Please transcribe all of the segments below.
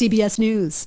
CBS News.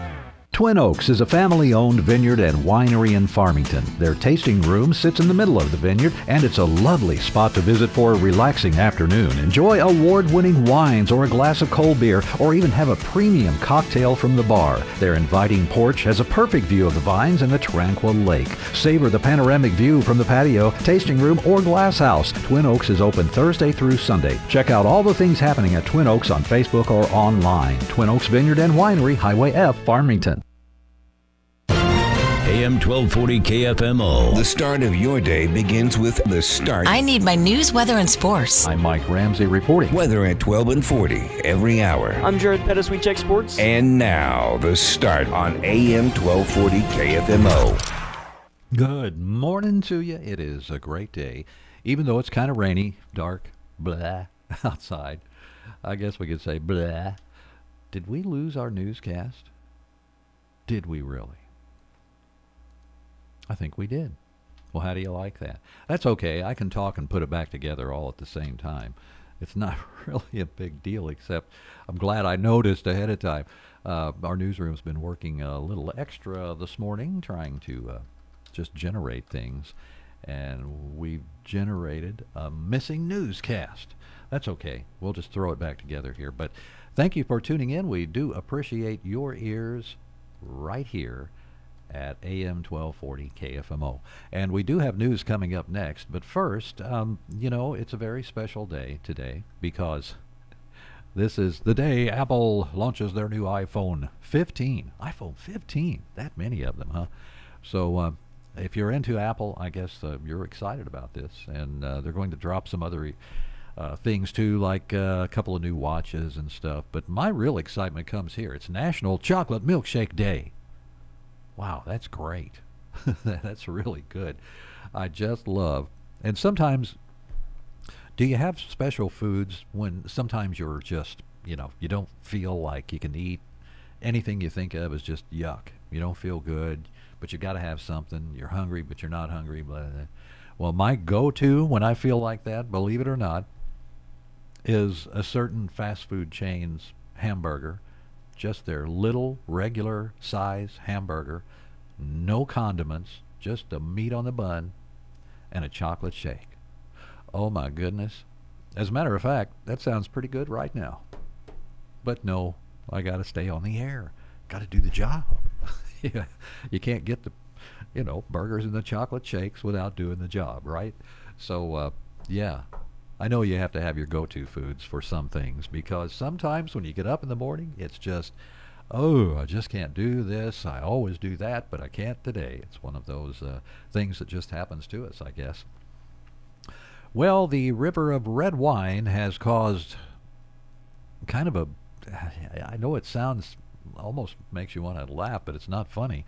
Twin Oaks is a family owned vineyard and winery in Farmington. Their tasting room sits in the middle of the vineyard, and it's a lovely spot to visit for a relaxing afternoon. Enjoy award winning wines or a glass of cold beer, or even have a premium cocktail from the bar. Their inviting porch has a perfect view of the vines and the tranquil lake. Savor the panoramic view from the patio, tasting room, or glass house. Twin Oaks is open Thursday through Sunday. Check out all the things happening at Twin Oaks on Facebook or online. Twin Oaks Vineyard and Winery, Highway F, Farmington. AM 1240 KFMO. The start of your day begins with the start. I need my news, weather, and sports. I'm Mike Ramsey reporting. Weather at 12 and 40 every hour. I'm Jared Pettis. We check sports. And now, the start on AM 1240 KFMO. Good morning to you. It is a great day, even though it's kind of rainy, dark, blah, outside. I guess we could say blah. Did we lose our newscast? Did we really? I think we did. Well, how do you like that? That's okay. I can talk and put it back together all at the same time. It's not really a big deal, except I'm glad I noticed ahead of time. Uh, our newsroom's been working a little extra this morning, trying to uh, just generate things, and we've generated a missing newscast. That's okay. We'll just throw it back together here. But thank you for tuning in. We do appreciate your ears right here at AM 1240 KFMO. And we do have news coming up next, but first, um, you know, it's a very special day today because this is the day Apple launches their new iPhone 15. iPhone 15, that many of them, huh? So, uh, if you're into Apple, I guess uh, you're excited about this, and uh, they're going to drop some other uh, things too, like uh, a couple of new watches and stuff. But my real excitement comes here. It's National Chocolate Milkshake Day. Wow, that's great. that's really good. I just love. And sometimes, do you have special foods when sometimes you're just, you know, you don't feel like you can eat anything you think of is just yuck. You don't feel good, but you got to have something. You're hungry, but you're not hungry. Blah, blah. blah. Well, my go-to when I feel like that, believe it or not, is a certain fast food chain's hamburger just their little regular size hamburger, no condiments, just the meat on the bun, and a chocolate shake. Oh my goodness. As a matter of fact, that sounds pretty good right now. But no, I got to stay on the air. Got to do the job. yeah, you can't get the, you know, burgers and the chocolate shakes without doing the job, right? So, uh, yeah, I know you have to have your go-to foods for some things because sometimes when you get up in the morning, it's just, oh, I just can't do this. I always do that, but I can't today. It's one of those uh, things that just happens to us, I guess. Well, the river of red wine has caused kind of a. I know it sounds almost makes you want to laugh, but it's not funny.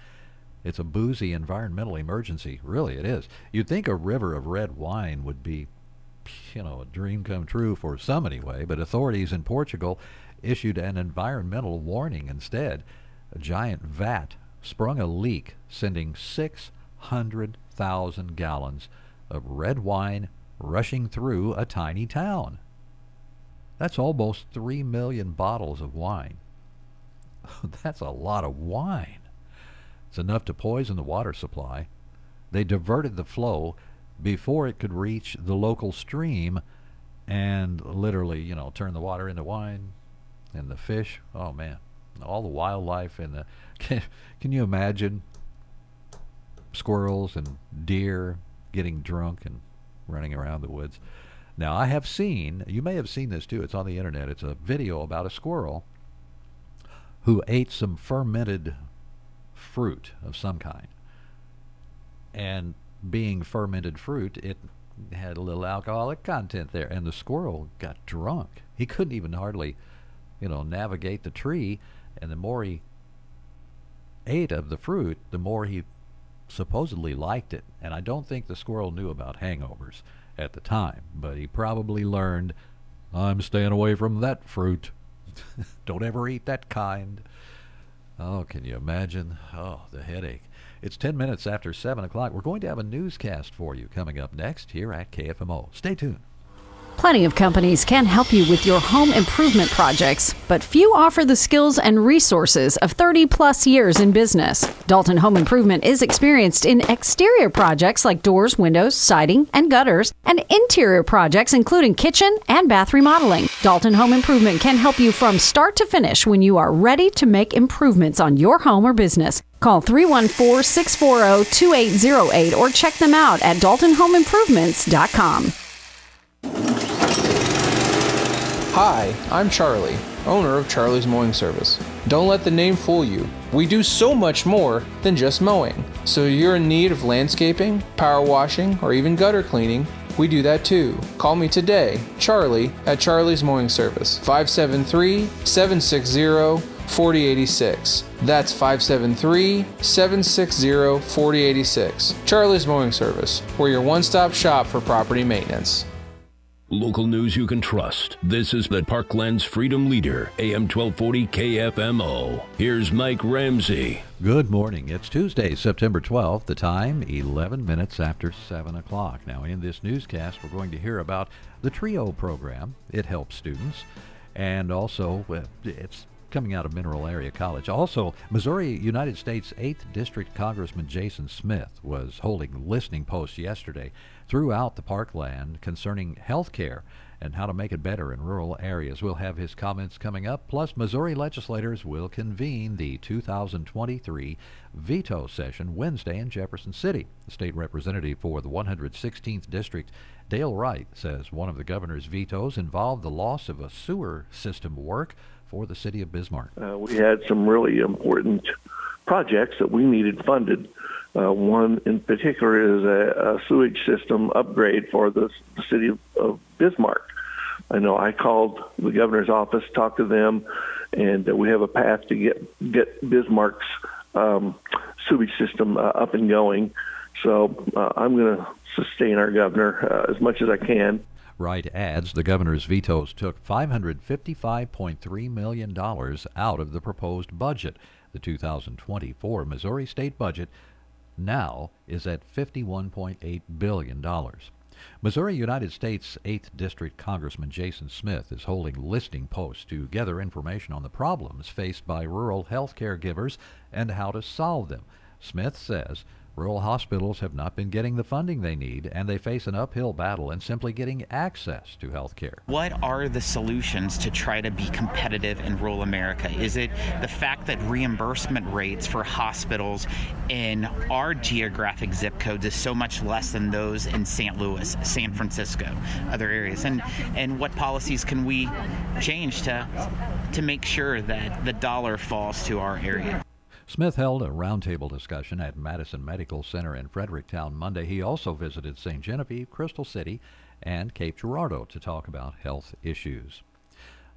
It's a boozy environmental emergency. Really, it is. You'd think a river of red wine would be you know, a dream come true for some anyway, but authorities in Portugal issued an environmental warning instead. A giant vat sprung a leak, sending 600,000 gallons of red wine rushing through a tiny town. That's almost 3 million bottles of wine. That's a lot of wine. It's enough to poison the water supply. They diverted the flow before it could reach the local stream and literally, you know, turn the water into wine and the fish. Oh man, all the wildlife and the can, can you imagine squirrels and deer getting drunk and running around the woods? Now, I have seen, you may have seen this too, it's on the internet. It's a video about a squirrel who ate some fermented fruit of some kind. And being fermented fruit, it had a little alcoholic content there, and the squirrel got drunk. He couldn't even hardly, you know, navigate the tree, and the more he ate of the fruit, the more he supposedly liked it. And I don't think the squirrel knew about hangovers at the time, but he probably learned, I'm staying away from that fruit. don't ever eat that kind. Oh, can you imagine? Oh, the headache. It's 10 minutes after 7 o'clock. We're going to have a newscast for you coming up next here at KFMO. Stay tuned. Plenty of companies can help you with your home improvement projects, but few offer the skills and resources of 30 plus years in business. Dalton Home Improvement is experienced in exterior projects like doors, windows, siding, and gutters, and interior projects including kitchen and bath remodeling. Dalton Home Improvement can help you from start to finish when you are ready to make improvements on your home or business. Call 314 640 2808 or check them out at daltonhomeimprovements.com. Hi, I'm Charlie, owner of Charlie's Mowing Service. Don't let the name fool you. We do so much more than just mowing. So you're in need of landscaping, power washing, or even gutter cleaning, we do that too. Call me today, Charlie, at Charlie's Mowing Service, 573 760 4086. That's 573 760 4086. Charlie's Mowing Service, we're your one stop shop for property maintenance. Local news you can trust. This is the Parkland's Freedom Leader, AM 1240 KFMO. Here's Mike Ramsey. Good morning. It's Tuesday, September 12th. The time, 11 minutes after 7 o'clock. Now, in this newscast, we're going to hear about the TRIO program. It helps students. And also, it's coming out of Mineral Area College. Also, Missouri United States 8th District Congressman Jason Smith was holding listening posts yesterday throughout the parkland concerning health care and how to make it better in rural areas. We'll have his comments coming up. Plus, Missouri legislators will convene the 2023 veto session Wednesday in Jefferson City. The state representative for the 116th district, Dale Wright, says one of the governor's vetoes involved the loss of a sewer system work for the city of Bismarck. Uh, we had some really important projects that we needed funded. Uh, one in particular is a, a, sewage system upgrade for the, the city of, of, Bismarck. I know I called the governor's office, talked to them, and uh, we have a path to get get Bismarck's um, sewage system uh, up and going. So uh, I'm going to sustain our governor uh, as much as I can. Wright adds the governor's vetoes took $555.3 million out of the proposed budget. The 2024 Missouri state budget now is at $51.8 billion. Missouri United States 8th District Congressman Jason Smith is holding listening posts to gather information on the problems faced by rural health care givers and how to solve them. Smith says Rural hospitals have not been getting the funding they need, and they face an uphill battle in simply getting access to health care. What are the solutions to try to be competitive in rural America? Is it the fact that reimbursement rates for hospitals in our geographic zip codes is so much less than those in St. Louis, San Francisco, other areas? And and what policies can we change to to make sure that the dollar falls to our area? Smith held a roundtable discussion at Madison Medical Center in Fredericktown Monday. He also visited St. Genevieve, Crystal City, and Cape Girardeau to talk about health issues.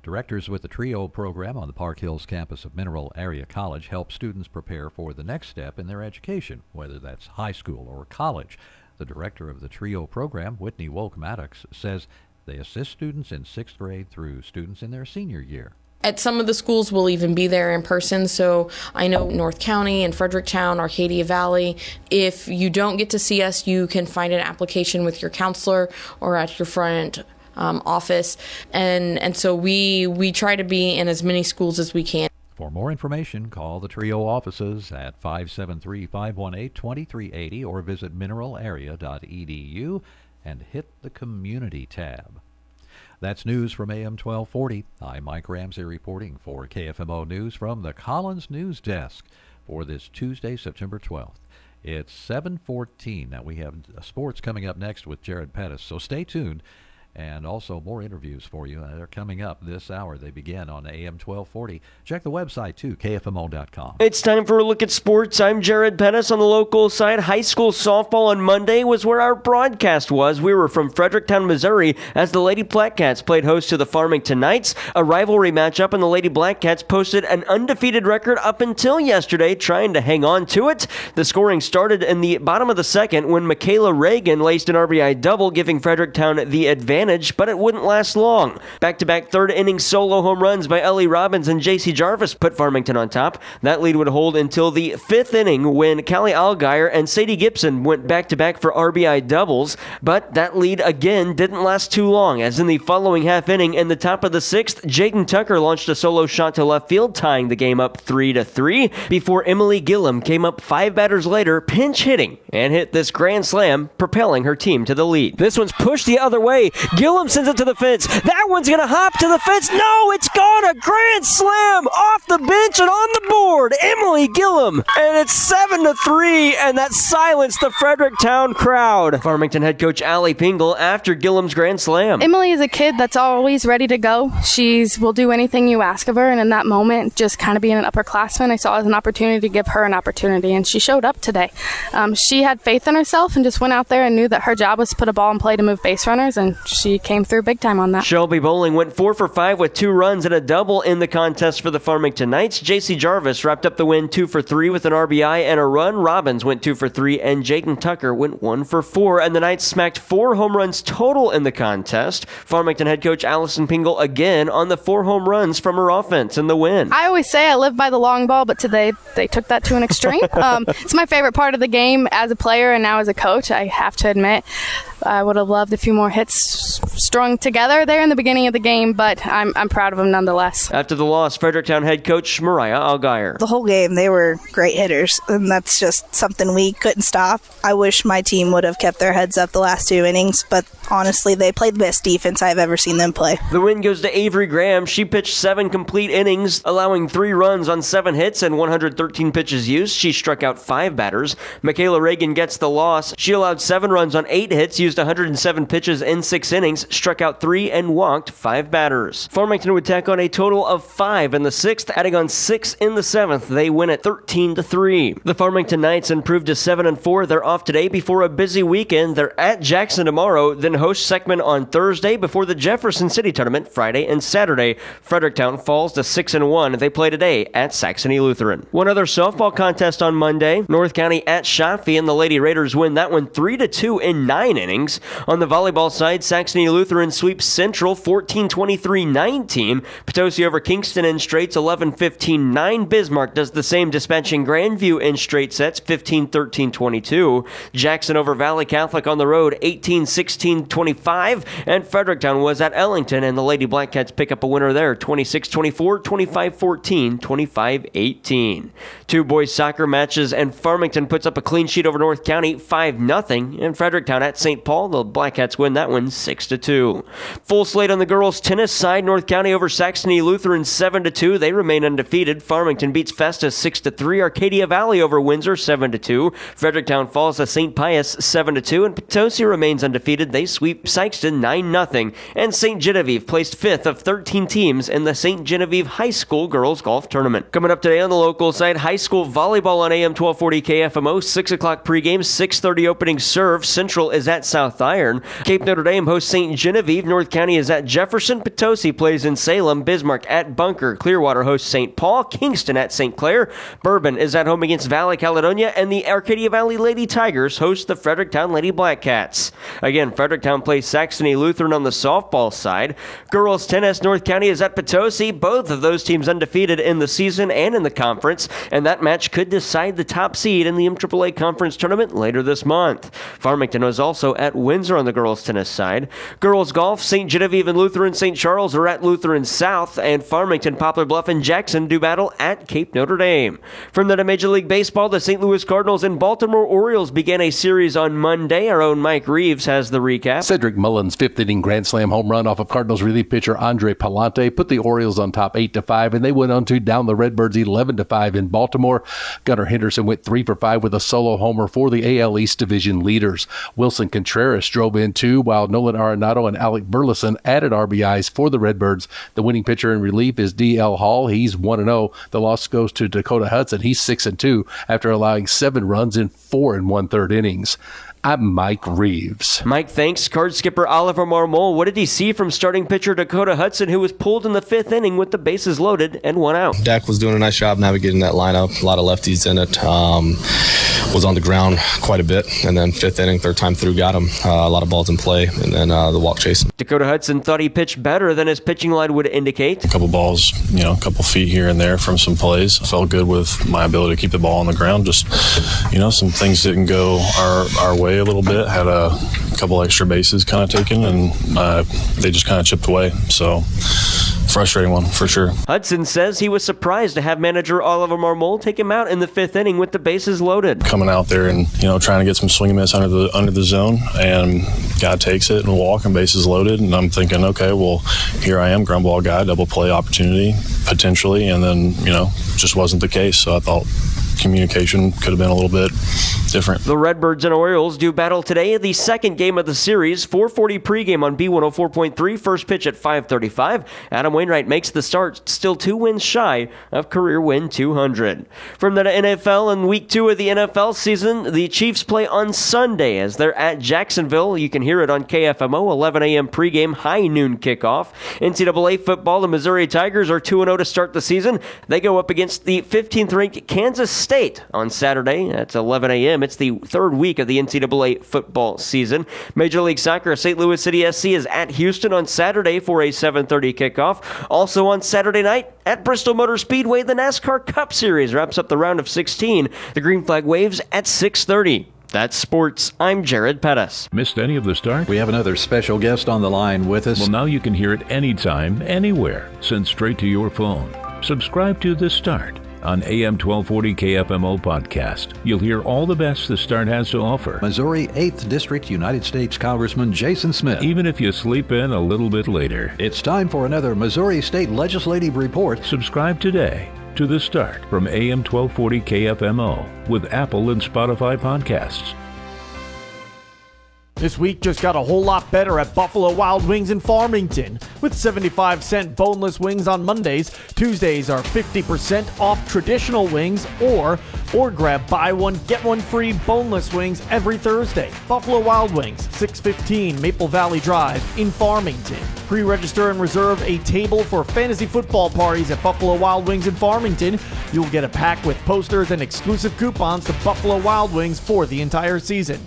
Directors with the TRIO program on the Park Hills campus of Mineral Area College help students prepare for the next step in their education, whether that's high school or college. The director of the TRIO program, Whitney Woke Maddox, says they assist students in sixth grade through students in their senior year. At some of the schools, we'll even be there in person. So I know North County and Fredericktown, Arcadia Valley. If you don't get to see us, you can find an application with your counselor or at your front um, office. And and so we we try to be in as many schools as we can. For more information, call the TRIO offices at 573 518 2380 or visit mineralarea.edu and hit the Community tab. That's news from AM 1240. I'm Mike Ramsey reporting for KFMO News from the Collins News Desk for this Tuesday, September 12th. It's 7:14. Now we have uh, sports coming up next with Jared Pettis. So stay tuned and also more interviews for you. Uh, they're coming up this hour. They begin on AM 1240. Check the website too, kfmo.com. It's time for a look at sports. I'm Jared Pettis on the local side. High school softball on Monday was where our broadcast was. We were from Fredericktown, Missouri, as the Lady Black Cats played host to the Farmington Knights, a rivalry matchup, and the Lady Black Cats posted an undefeated record up until yesterday, trying to hang on to it. The scoring started in the bottom of the second when Michaela Reagan laced an RBI double, giving Fredericktown the advantage, but it wouldn't last long. Back to back third inning solo home runs by Ellie Robbins and JC Jarvis put Farmington on top. That lead would hold until the fifth inning when Callie Algeyer and Sadie Gibson went back to back for RBI doubles, but that lead again didn't last too long, as in the following half inning in the top of the sixth, Jaden Tucker launched a solo shot to left field, tying the game up 3 to 3, before Emily Gillum came up five batters later, pinch hitting, and hit this grand slam, propelling her team to the lead. This one's pushed the other way. Gillum sends it to the fence. That one's going to hop to the fence. No, it's gone. A grand slam off the bench and on the board. Emily Gillum. And it's 7 to 3, and that silenced the Fredericktown crowd. Farmington head coach Allie Pingle after Gillum's grand slam. Emily is a kid that's always ready to go. She's will do anything you ask of her, and in that moment, just kind of being an upperclassman, I saw as an opportunity to give her an opportunity, and she showed up today. Um, she had faith in herself and just went out there and knew that her job was to put a ball in play to move base runners, and she came through big time on that. Shelby Bowling went four for five with two runs and a double in the contest for the Farmington Knights. JC Jarvis wrapped up the win two for three with an RBI and a run. Robbins went two for three, and Jaden Tucker went one for four, and the Knights smacked four home runs total in the contest. Farmington head coach Allison Pingle again on the four home runs from her offense in the win. I always say I live by the long ball, but today they took that to an extreme. um, it's my favorite part of the game as a player and now as a coach. I have to admit. I would have loved a few more hits strung together there in the beginning of the game, but I'm, I'm proud of them nonetheless. After the loss, Fredericktown head coach Mariah Algeyer. The whole game, they were great hitters, and that's just something we couldn't stop. I wish my team would have kept their heads up the last two innings, but honestly, they played the best defense I've ever seen them play. The win goes to Avery Graham. She pitched seven complete innings, allowing three runs on seven hits and 113 pitches used. She struck out five batters. Michaela Reagan gets the loss. She allowed seven runs on eight hits, used 107 pitches in six innings, struck out three, and walked five batters. Farmington would tack on a total of five in the sixth, adding on six in the seventh. They win at 13 to three. The Farmington Knights improved to seven and four. They're off today before a busy weekend. They're at Jackson tomorrow, then host Seckman on Thursday before the Jefferson City tournament Friday and Saturday. Fredericktown falls to six and one. They play today at Saxony Lutheran. One other softball contest on Monday. North County at Chaffee, and the Lady Raiders win that one three to two in nine innings. On the volleyball side, Saxony Lutheran sweeps Central 14 23 19. Potosi over Kingston in straights 11 15 9. Bismarck does the same, dispatching Grandview in straight sets 15 13 22. Jackson over Valley Catholic on the road 18 16 25. And Fredericktown was at Ellington, and the Lady Black Cats pick up a winner there 26 24 25 14 25 18. Two boys soccer matches, and Farmington puts up a clean sheet over North County 5 0. And Fredericktown at St. Paul, the Black Cats win that one 6 to 2. Full slate on the girls' tennis side. North County over Saxony Lutheran 7 to 2. They remain undefeated. Farmington beats Festus 6 to 3. Arcadia Valley over Windsor 7 to 2. Fredericktown falls to St. Pius 7 to 2. And Potosi remains undefeated. They sweep Sikeston 9 0. And St. Genevieve placed fifth of 13 teams in the St. Genevieve High School Girls Golf Tournament. Coming up today on the local side, high school volleyball on AM 1240 KFMO. 6 o'clock pregame, 6.30 opening serve. Central is at South Iron. Cape Notre Dame hosts St. Genevieve. North County is at Jefferson. Potosi plays in Salem. Bismarck at Bunker. Clearwater hosts St. Paul. Kingston at St. Clair. Bourbon is at home against Valley Caledonia. And the Arcadia Valley Lady Tigers host the Fredericktown Lady Black Cats. Again, Fredericktown plays Saxony Lutheran on the softball side. Girls tennis, North County is at Potosi. Both of those teams undefeated in the season and in the conference. And that match could decide the top seed in the MAAA Conference Tournament later this month. Farmington was also at Windsor on the girls tennis side. Girls golf, St. Genevieve and Lutheran St. Charles are at Lutheran South, and Farmington, Poplar Bluff, and Jackson do battle at Cape Notre Dame. From the Major League Baseball, the St. Louis Cardinals and Baltimore Orioles began a series on Monday. Our own Mike Reeves has the recap. Cedric Mullins' fifth inning grand slam home run off of Cardinals relief pitcher Andre Pallante put the Orioles on top eight to five, and they went on to down the Redbirds eleven to five in Baltimore. Gunnar Henderson went three for five with a solo homer for the AL East division leaders. Willson Contreras drove in two, while Nolan Arenado and Alec Burleson added RBIs for the Redbirds. The winning pitcher in relief is DL Hall. He's one and zero. The loss goes to Dakota Hudson. He's six and two after allowing seven runs in four and one third innings. I'm Mike Reeves. Mike, thanks. Card skipper Oliver Marmol. What did he see from starting pitcher Dakota Hudson, who was pulled in the fifth inning with the bases loaded and one out? Dak was doing a nice job navigating that lineup. A lot of lefties in it. Um, was on the ground quite a bit, and then fifth inning, third time through, got him. Uh, a lot of balls in play, and then uh, the walk chasing. Dakota Hudson thought he pitched better than his pitching line would indicate. A couple balls, you know, a couple feet here and there from some plays. I felt good with my ability to keep the ball on the ground. Just, you know, some things didn't go our our way a little bit. Had a couple extra bases kind of taken, and uh, they just kind of chipped away. So frustrating one for sure. Hudson says he was surprised to have manager Oliver Marmol take him out in the fifth inning with the bases loaded. Coming out there and you know trying to get some swing and miss under the under the zone, and guy takes it and walk and bases loaded, and I'm thinking, okay, well here I am, ground ball guy, double play opportunity potentially, and then you know just wasn't the case. So I thought communication could have been a little bit different. The Redbirds and Orioles do battle today, the second game of the series. 440 pregame on B104.3, first pitch at 535. Adam Wainwright makes the start, still two wins shy of career win 200. From the NFL in week two of the NFL season, the Chiefs play on Sunday as they're at Jacksonville. You can hear it on KFMO, 11 a.m. pregame, high noon kickoff. NCAA football, the Missouri Tigers are 2 0 to start the season. They go up against the 15th ranked Kansas State on Saturday. at 11 a.m. It's the third week of the NCAA football season. Major League Soccer, St. Louis City SC is at Houston on Saturday for a 7:30 kickoff. Also on Saturday night at Bristol Motor Speedway, the NASCAR Cup Series wraps up the round of 16. The green flag waves at 6:30. That's sports. I'm Jared Pettis. Missed any of the start? We have another special guest on the line with us. Well, now you can hear it anytime, anywhere, sent straight to your phone. Subscribe to The Start on AM 1240 KFMO podcast. You'll hear all the best the Start has to offer. Missouri 8th District United States Congressman Jason Smith. Even if you sleep in a little bit later. It's time for another Missouri State Legislative Report. Subscribe today to The Start from AM 1240 KFMO with Apple and Spotify podcasts. This week just got a whole lot better at Buffalo Wild Wings in Farmington. With 75 cent boneless wings on Mondays, Tuesdays are 50% off traditional wings or or grab buy one get one free boneless wings every Thursday. Buffalo Wild Wings, 615 Maple Valley Drive in Farmington. Pre-register and reserve a table for fantasy football parties at Buffalo Wild Wings in Farmington. You'll get a pack with posters and exclusive coupons to Buffalo Wild Wings for the entire season.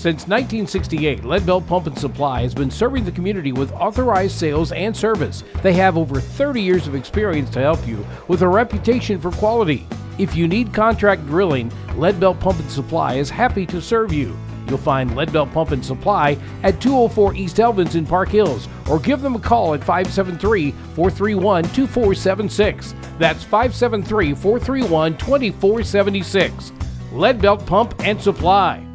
Since 1968, Leadbelt Pump and Supply has been serving the community with authorized sales and service. They have over 30 years of experience to help you with a reputation for quality. If you need contract drilling, Leadbelt Pump and Supply is happy to serve you. You'll find Leadbelt Pump and Supply at 204 East Elvins in Park Hills or give them a call at 573 431 2476. That's 573 431 2476. Leadbelt Pump and Supply.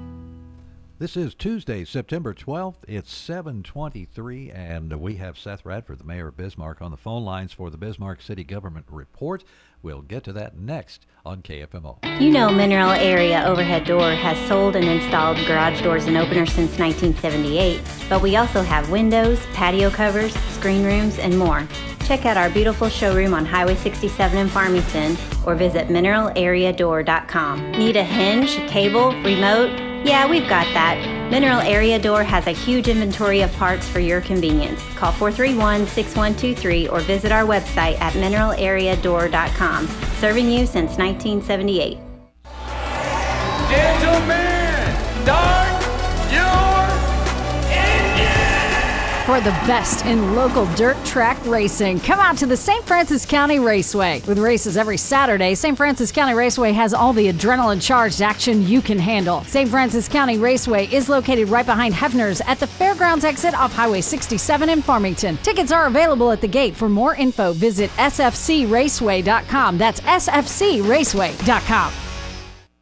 This is Tuesday, September 12th. It's 723, and we have Seth Radford, the mayor of Bismarck, on the phone lines for the Bismarck City Government Report. We'll get to that next on KFMO. You know Mineral Area Overhead Door has sold and installed garage doors and openers since 1978, but we also have windows, patio covers, screen rooms, and more. Check out our beautiful showroom on Highway 67 in Farmington or visit mineralareadoor.com. Need a hinge, cable, remote, Yeah, we've got that. Mineral Area Door has a huge inventory of parts for your convenience. Call 431 6123 or visit our website at mineralareadoor.com. Serving you since 1978. Gentlemen, start your For the best in local dirt track racing, come out to the St. Francis County Raceway. With races every Saturday, St. Francis County Raceway has all the adrenaline charged action you can handle. St. Francis County Raceway is located right behind Hefner's at the fairgrounds exit off Highway 67 in Farmington. Tickets are available at the gate. For more info, visit sfcraceway.com. That's sfcraceway.com.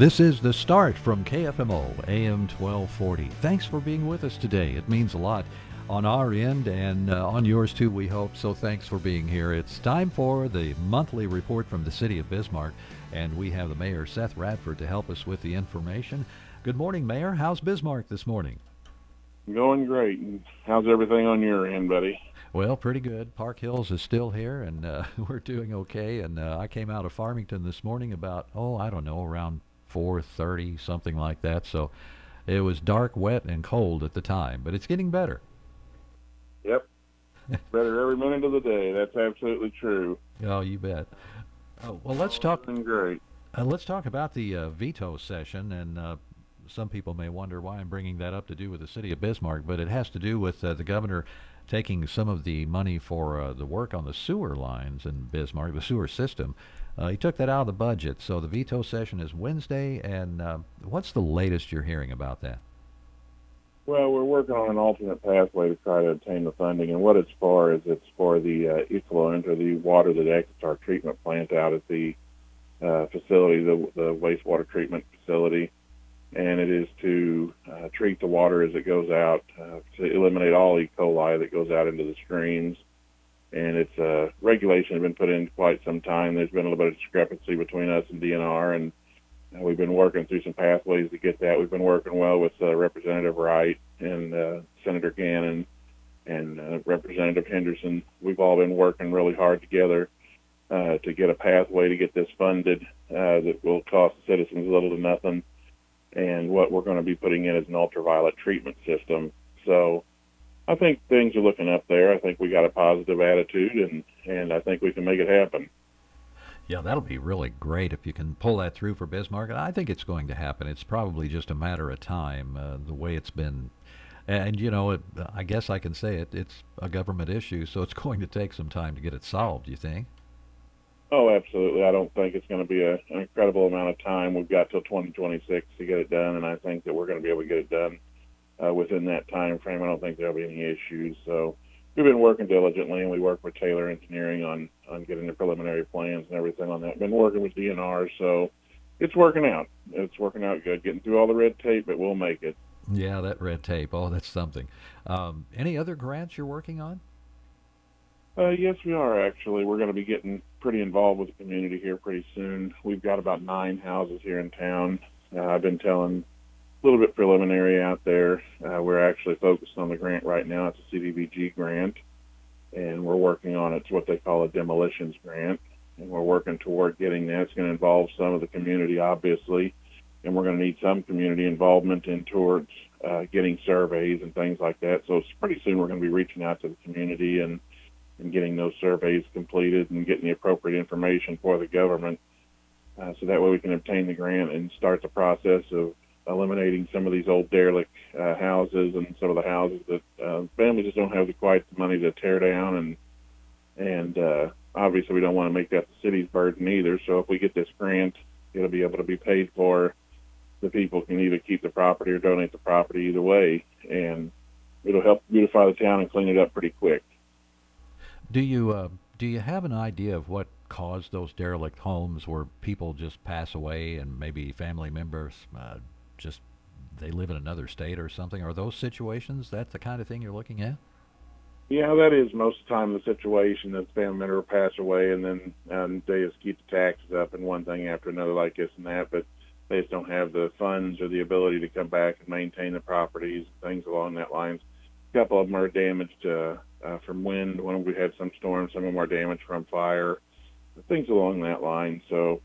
This is the start from KFMO AM 1240. Thanks for being with us today. It means a lot on our end and uh, on yours too, we hope. So thanks for being here. It's time for the monthly report from the city of Bismarck, and we have the mayor, Seth Radford, to help us with the information. Good morning, Mayor. How's Bismarck this morning? Going great. How's everything on your end, buddy? Well, pretty good. Park Hills is still here, and uh, we're doing okay. And uh, I came out of Farmington this morning about, oh, I don't know, around 4:30, something like that. So it was dark, wet, and cold at the time, but it's getting better. Yep. Better every minute of the day. That's absolutely true. Oh, you bet. Oh, well, let's talk. Great. Uh, let's talk about the uh, veto session, and uh, some people may wonder why I'm bringing that up to do with the city of Bismarck, but it has to do with uh, the governor taking some of the money for uh, the work on the sewer lines in Bismarck, the sewer system. Uh, he took that out of the budget, so the veto session is Wednesday. And uh, what's the latest you're hearing about that? Well, we're working on an alternate pathway to try to obtain the funding, and what it's for is it's for the uh, effluent or the water that exits our treatment plant out at the uh, facility, the, the wastewater treatment facility, and it is to uh, treat the water as it goes out uh, to eliminate all E. coli that goes out into the streams. And it's a uh, regulation has been put in quite some time. There's been a little bit of discrepancy between us and DNR, and we've been working through some pathways to get that. We've been working well with uh, Representative Wright and uh, Senator Gannon and uh, Representative Henderson. We've all been working really hard together uh, to get a pathway to get this funded uh, that will cost citizens little to nothing. And what we're going to be putting in is an ultraviolet treatment system. So I think things are looking up there. I think we got a positive attitude, and and I think we can make it happen. Yeah, that'll be really great if you can pull that through for Bismarck. And I think it's going to happen. It's probably just a matter of time, uh, the way it's been. And, you know, it, I guess I can say it, it's a government issue, so it's going to take some time to get it solved, you think? Oh, absolutely. I don't think it's going to be a, an incredible amount of time. We've got till 2026 to get it done, and I think that we're going to be able to get it done uh, within that time frame. I don't think there'll be any issues. So we've been working diligently, and we work with Taylor Engineering on on getting the preliminary plans and everything on that. Been working with DNR, so it's working out. It's working out good. Getting through all the red tape, but we'll make it. Yeah, that red tape. Oh, that's something. Um, any other grants you're working on? Uh, yes, we are actually. We're going to be getting pretty involved with the community here pretty soon. We've got about nine houses here in town. Uh, I've been telling a little bit preliminary out there. Uh, we're actually focused on the grant right now. It's a CDBG grant, and we're working on it's what they call a demolitions grant, and we're working toward getting that. It's going to involve some of the community, obviously, and we're going to need some community involvement in towards uh, getting surveys and things like that. So pretty soon we're going to be reaching out to the community and and getting those surveys completed and getting the appropriate information for the government. Uh, so that way we can obtain the grant and start the process of eliminating some of these old derelict uh, houses and some of the houses that uh, families just don't have the quite the money to tear down and and uh, obviously we don't want to make that the city's burden either. So if we get this grant, it'll be able to be paid for. The people can either keep the property or donate the property either way, and it'll help beautify the town and clean it up pretty quick. Do you uh, do you have an idea of what caused those derelict homes where people just pass away and maybe family members uh, just they live in another state or something? Are those situations that's the kind of thing you're looking at? Yeah, that is most of the time the situation that family member will pass away and then um, they just keep the taxes up and one thing after another like this and that, but they just don't have the funds or the ability to come back and maintain the properties, and things along that lines. A couple of them are damaged uh, uh, from wind when we had some storms. Some of them are damaged from fire, things along that line. So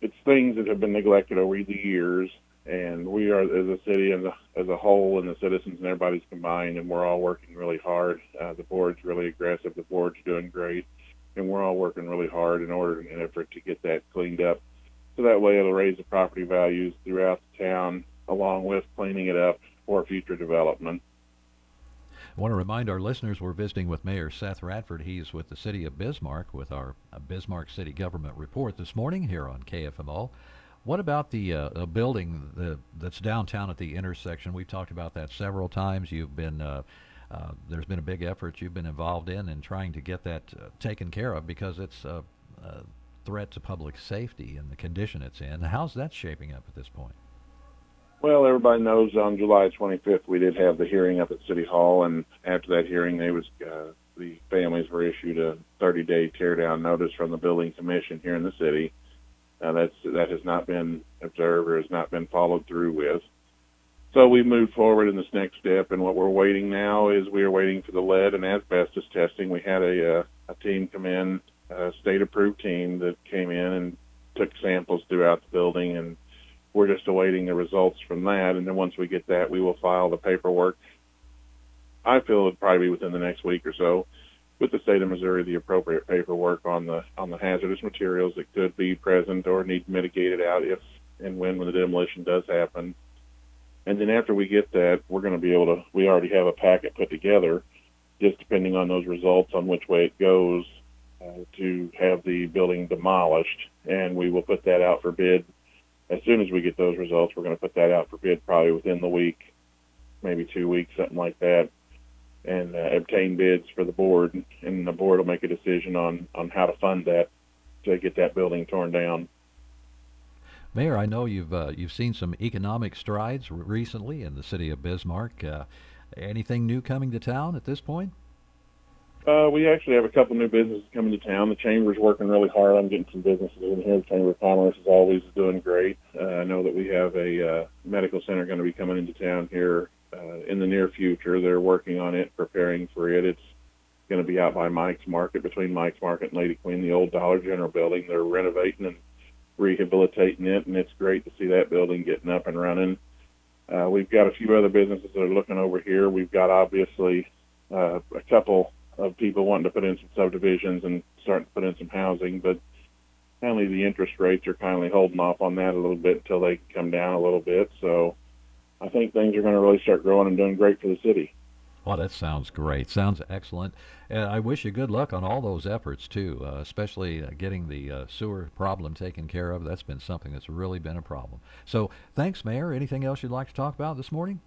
it's things that have been neglected over the years, and we are as a city and as a whole, and the citizens and everybody's combined, and we're all working really hard. Uh, the board's really aggressive. The board's doing great, and we're all working really hard in order in an effort to get that cleaned up. So that way, it'll raise the property values throughout the town, along with cleaning it up for future development. I want to remind our listeners we're visiting with Mayor Seth Radford. He's with the City of Bismarck with our Bismarck City Government Report this morning here on KFMO. What about the uh, building that's downtown at the intersection? We've talked about that several times. You've been uh, uh, there's been a big effort you've been involved in in trying to get that uh, taken care of because it's a, a threat to public safety and the condition it's in. How's that shaping up at this point? Well, everybody knows on July 25th we did have the hearing up at City Hall, and after that hearing, they was uh, the families were issued a 30-day teardown notice from the building commission here in the city. Uh, that's that has not been observed or has not been followed through with. So we moved forward in this next step, and what we're waiting now is we are waiting for the lead and asbestos testing. We had a uh, a team come in, a state-approved team that came in and took samples throughout the building and we're just awaiting the results from that, and then once we get that, we will file the paperwork. I feel it'd probably be within the next week or so with the state of Missouri the appropriate paperwork on the on the hazardous materials that could be present or need mitigated out if and when when the demolition does happen. And then after we get that, we're going to be able to. We already have a packet put together, just depending on those results on which way it goes, uh, to have the building demolished, and we will put that out for bid as soon as we get those results, we're going to put that out for bid probably within the week, maybe two weeks, something like that, and uh, obtain bids for the board, and the board will make a decision on on how to fund that to get that building torn down. Mayor, I know you've uh, you've seen some economic strides recently in the city of Bismarck. Uh, anything new coming to town at this point? Uh, we actually have a couple new businesses coming to town. The chamber's working really hard on getting some businesses in here. The Chamber of Commerce is always doing great. Uh, I know that we have a uh, medical center going to be coming into town here uh, in the near future. They're working on it, preparing for it. It's going to be out by Mike's Market, between Mike's Market and Lady Queen, the old Dollar General building. They're renovating and rehabilitating it, and it's great to see that building getting up and running. Uh, we've got a few other businesses that are looking over here. We've got obviously uh, a couple of people wanting to put in some subdivisions and starting to put in some housing, but kindly the interest rates are kindly holding off on that a little bit until they come down a little bit. So I think things are going to really start growing and doing great for the city. Well, that sounds great. Sounds excellent. And I wish you good luck on all those efforts, too, uh, especially uh, getting the uh, sewer problem taken care of. That's been something that's really been a problem. So thanks, Mayor. Anything else you'd like to talk about this morning?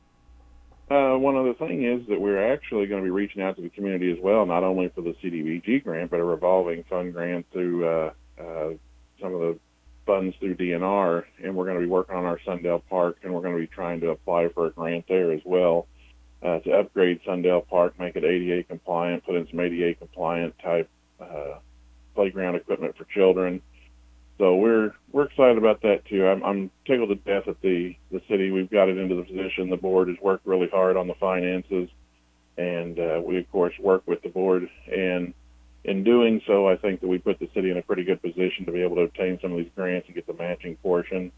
Uh, one other thing is that we're actually going to be reaching out to the community as well, not only for the CDBG grant, but a revolving fund grant through uh, uh, some of the funds through DNR, and we're going to be working on our Sundale Park, and we're going to be trying to apply for a grant there as well uh, to upgrade Sundale Park, make it ADA compliant, put in some ADA compliant type uh, playground equipment for children, so we're we're excited about that too. I'm, I'm tickled to death at the the city. We've got it into the position. The board has worked really hard on the finances, and uh, we of course work with the board. And in doing so, I think that we put the city in a pretty good position to be able to obtain some of these grants and get the matching portion.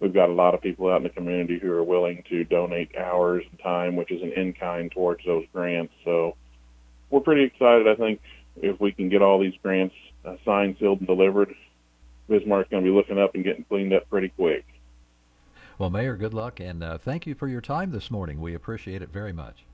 We've got a lot of people out in the community who are willing to donate hours and time, which is an in kind towards those grants. So we're pretty excited. I think if we can get all these grants uh, signed, sealed, and delivered, Bismarck's going to be looking up and getting cleaned up pretty quick. Well, Mayor, good luck, and uh, thank you for your time this morning. We appreciate it very much.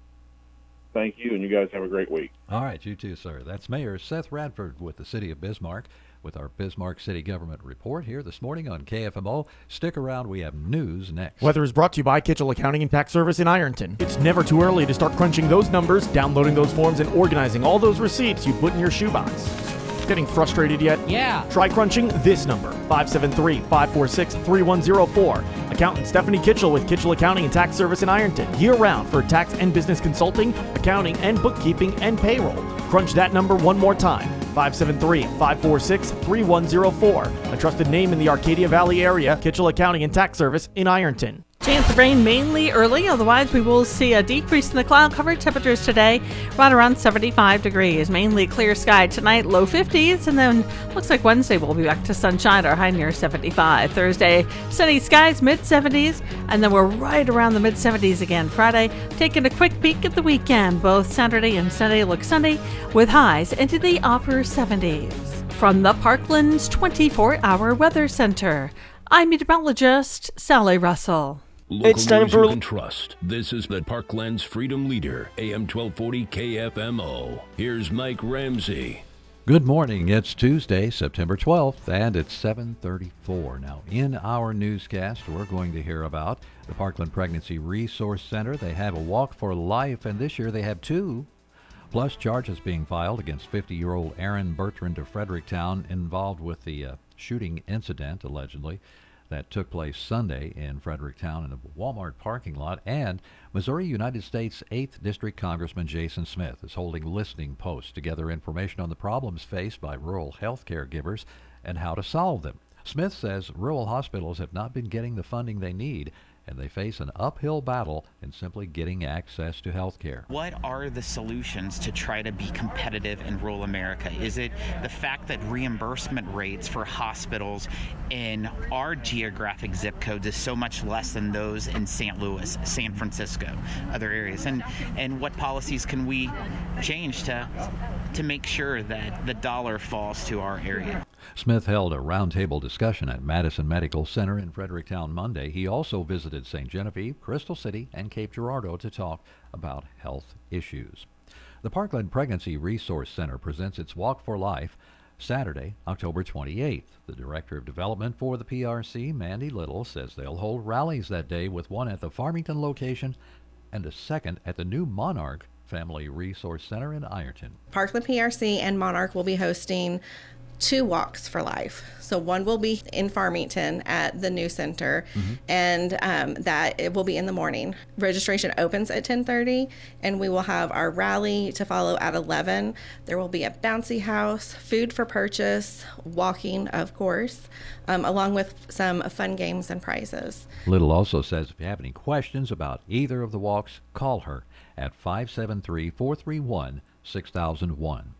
Thank you, and you guys have a great week. All right, you too, sir. That's Mayor Seth Radford with the City of Bismarck with our Bismarck City Government Report here this morning on KFMO. Stick around, we have news next. Weather is brought to you by Kitchell Accounting and Tax Service in Ironton. It's never too early to start crunching those numbers, downloading those forms, and organizing all those receipts you put in your shoebox. Getting frustrated yet? Yeah. Try crunching this number 573 546 3104. Accountant Stephanie Kitchell with Kitchell Accounting and Tax Service in Ironton. Year round for tax and business consulting, accounting, and bookkeeping and payroll. Crunch that number one more time 573 546 3104. A trusted name in the Arcadia Valley area, Kitchell Accounting and Tax Service in Ironton. Chance of rain mainly early, otherwise, we will see a decrease in the cloud cover. Temperatures today right around 75 degrees. Mainly clear sky tonight, low 50s, and then looks like Wednesday we'll be back to sunshine, our high near 75. Thursday, sunny skies, mid 70s, and then we're right around the mid 70s again. Friday, taking a quick peek at the weekend. Both Saturday and Sunday look sunny with highs into the upper 70s. From the Parklands 24 Hour Weather Center, I'm meteorologist Sally Russell. Local It's time news for- you can trust. This is the Parklands Freedom Leader, AM 1240 KFMO. Here's Mike Ramsey. Good morning. It's Tuesday, September 12th, and it's 7:34. Now, in our newscast, we're going to hear about the Parkland Pregnancy Resource Center. They have a walk for life, and this year they have two. Plus, charges being filed against 50-year-old Aaron Bertrand of Fredericktown involved with the uh, shooting incident, allegedly, that took place Sunday in Fredericktown in a Walmart parking lot. And Missouri United States 8th District Congressman Jason Smith is holding listening posts to gather information on the problems faced by rural health care givers and how to solve them. Smith says rural hospitals have not been getting the funding they need, and they face an uphill battle in simply getting access to health care. What are the solutions to try to be competitive in rural America? Is it the fact that reimbursement rates for hospitals in our geographic zip codes is so much less than those in St. Louis, San Francisco, other areas? And and what policies can we change to to make sure that the dollar falls to our area? Smith held a roundtable discussion at Madison Medical Center in Fredericktown Monday. He also visited St. Genevieve, Crystal City, and Cape Girardeau to talk about health issues. The Parkland Pregnancy Resource Center presents its Walk for Life Saturday, October 28th. The Director of Development for the PRC, Mandy Little, says they'll hold rallies that day with one at the Farmington location and a second at the new Monarch Family Resource Center in Ironton. Parkland PRC and Monarch will be hosting two walks for life. So one will be in Farmington at the new center, and um, that it will be in the morning. Registration opens at 10:30, and we will have our rally to follow at 11. There will be a bouncy house, food for purchase, walking, of course, um, along with some fun games and prizes. Little also says if you have any questions about either of the walks, call her at 573 431 6001.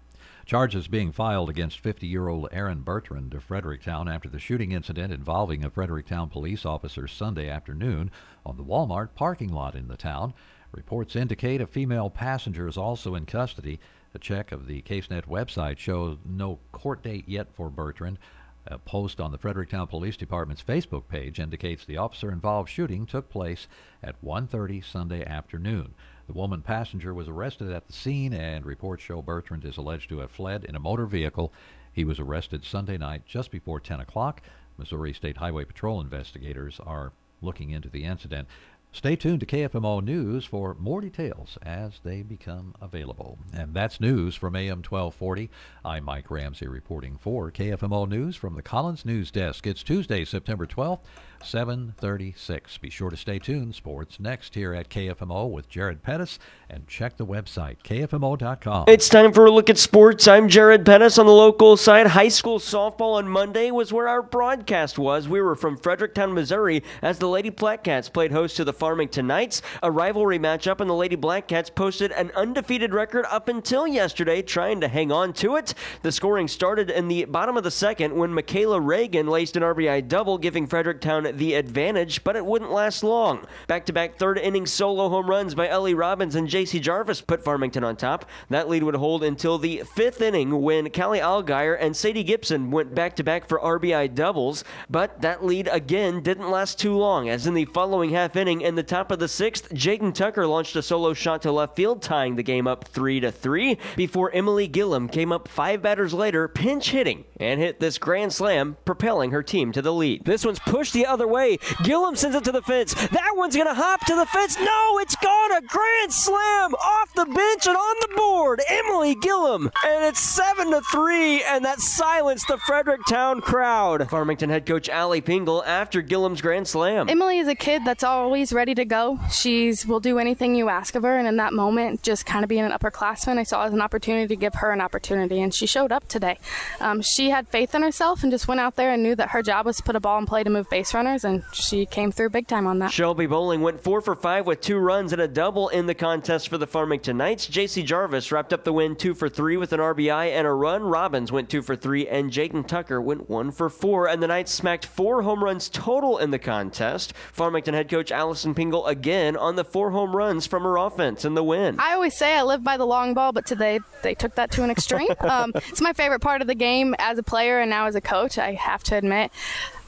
Charges being filed against 50 year old Aaron Bertrand of Fredericktown after the shooting incident involving a Fredericktown police officer Sunday afternoon on the Walmart parking lot in the town. Reports indicate a female passenger is also in custody. A check of the CaseNet website shows no court date yet for Bertrand. A post on the Fredericktown Police Department's Facebook page indicates the officer-involved shooting took place at 1:30 Sunday afternoon. The woman passenger was arrested at the scene, and reports show Bertrand is alleged to have fled in a motor vehicle. He was arrested Sunday night just before 10 o'clock. Missouri State Highway Patrol investigators are looking into the incident. Stay tuned to KFMO News for more details as they become available. And that's news from AM 1240. I'm Mike Ramsey reporting for KFMO News from the Collins News Desk. It's Tuesday, September 12th, 736. Be sure to stay tuned. Sports next here at KFMO with Jared Pettis. And check the website, kfmo.com. It's time for a look at sports. I'm Jared Pettis on the local side. High school softball on Monday was where our broadcast was. We were from Fredericktown, Missouri, as the Lady Black Cats played host to the Farmington Knights. A rivalry matchup, and the Lady Black Cats posted an undefeated record up until yesterday, trying to hang on to it. The scoring started in the bottom of the second when Michaela Reagan laced an RBI double, giving Fredericktown the advantage, but it wouldn't last long. Back to back third inning solo home runs by Ellie Robbins and JC Jarvis put Farmington on top. That lead would hold until the fifth inning when Callie Algier and Sadie Gibson went back to back for RBI doubles, but that lead again didn't last too long, as in the following half inning, in the top of the sixth, Jaden Tucker launched a solo shot to left field, tying the game up 3 to 3 before Emily Gillum came up five batters later, pinch hitting, and hit this grand slam, propelling her team to the lead. This one's pushed the other way. Gillum sends it to the fence. That one's going to hop to the fence. No, it's gone. A grand slam off the bench and on the board. Emily Gillum. And it's 7 to 3, and that silenced the Fredericktown crowd. Farmington head coach Allie Pingle after Gillum's grand slam. Emily is a kid that's always ready to go. She's will do anything you ask of her, and in that moment, just kind of being an upperclassman, I saw as an opportunity to give her an opportunity, and she showed up today. Um, she had faith in herself and just went out there and knew that her job was to put a ball in play to move base runners, and she came through big time on that. Shelby Bowling went four for five with two runs and a double in the contest for the Farmington Knights. JC Jarvis wrapped up the win two for three with an RBI and a run. Robbins went two for three, and Jaden Tucker went one for four. And the Knights smacked four home runs total in the contest. Farmington head coach Allison Pingle again on the four home runs from her offense in the win. I always say I live by the long ball, but today they took that to an extreme. um, it's my favorite part of the game as a player and now as a coach. I have to admit,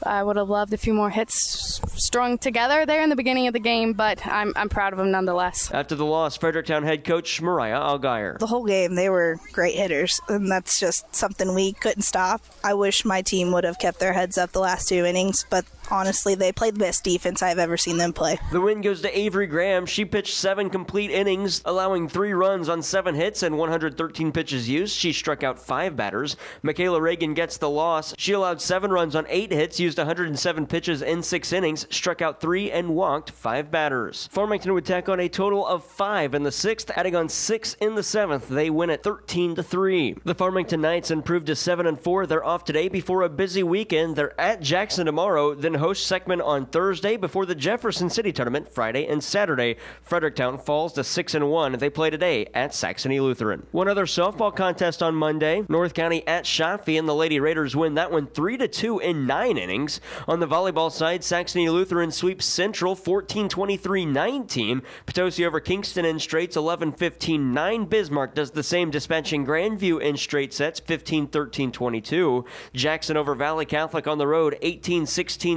I would have loved a few more hits strung together there in the beginning of the game, but I'm, I'm proud of them nonetheless. After the loss, Fredericktown head coach Mariah Algeyer. The whole game, they were great hitters, and that's just something we couldn't stop. I wish my team would have kept their heads up the last two innings, but honestly, they played the best defense I've ever seen them play. The win goes to Avery Graham. She pitched seven complete innings, allowing three runs on seven hits and 113 pitches used. She struck out five batters. Michaela Reagan gets the loss. She allowed seven runs on eight hits, used 107 pitches in six innings, struck out three, and walked five batters. Farmington would tack on a total of five in the sixth, adding on six in the seventh. They win at 13 to three. The Farmington Knights improved to seven and four. They're off today before a busy weekend. They're at Jackson tomorrow, then host Seckman on Thursday before the Jefferson City tournament Friday and Saturday. Fredericktown falls to six and one. They play today at Saxony Lutheran. One other softball contest on Monday. North County at Chaffee, and the Lady Raiders win that one three to two in nine innings. On the volleyball side, Saxony Lutheran sweeps Central 14 23 19. Potosi over Kingston in straights 11 15 9. Bismarck does the same, dispatching Grandview in straight sets 15 13 22. Jackson over Valley Catholic on the road 18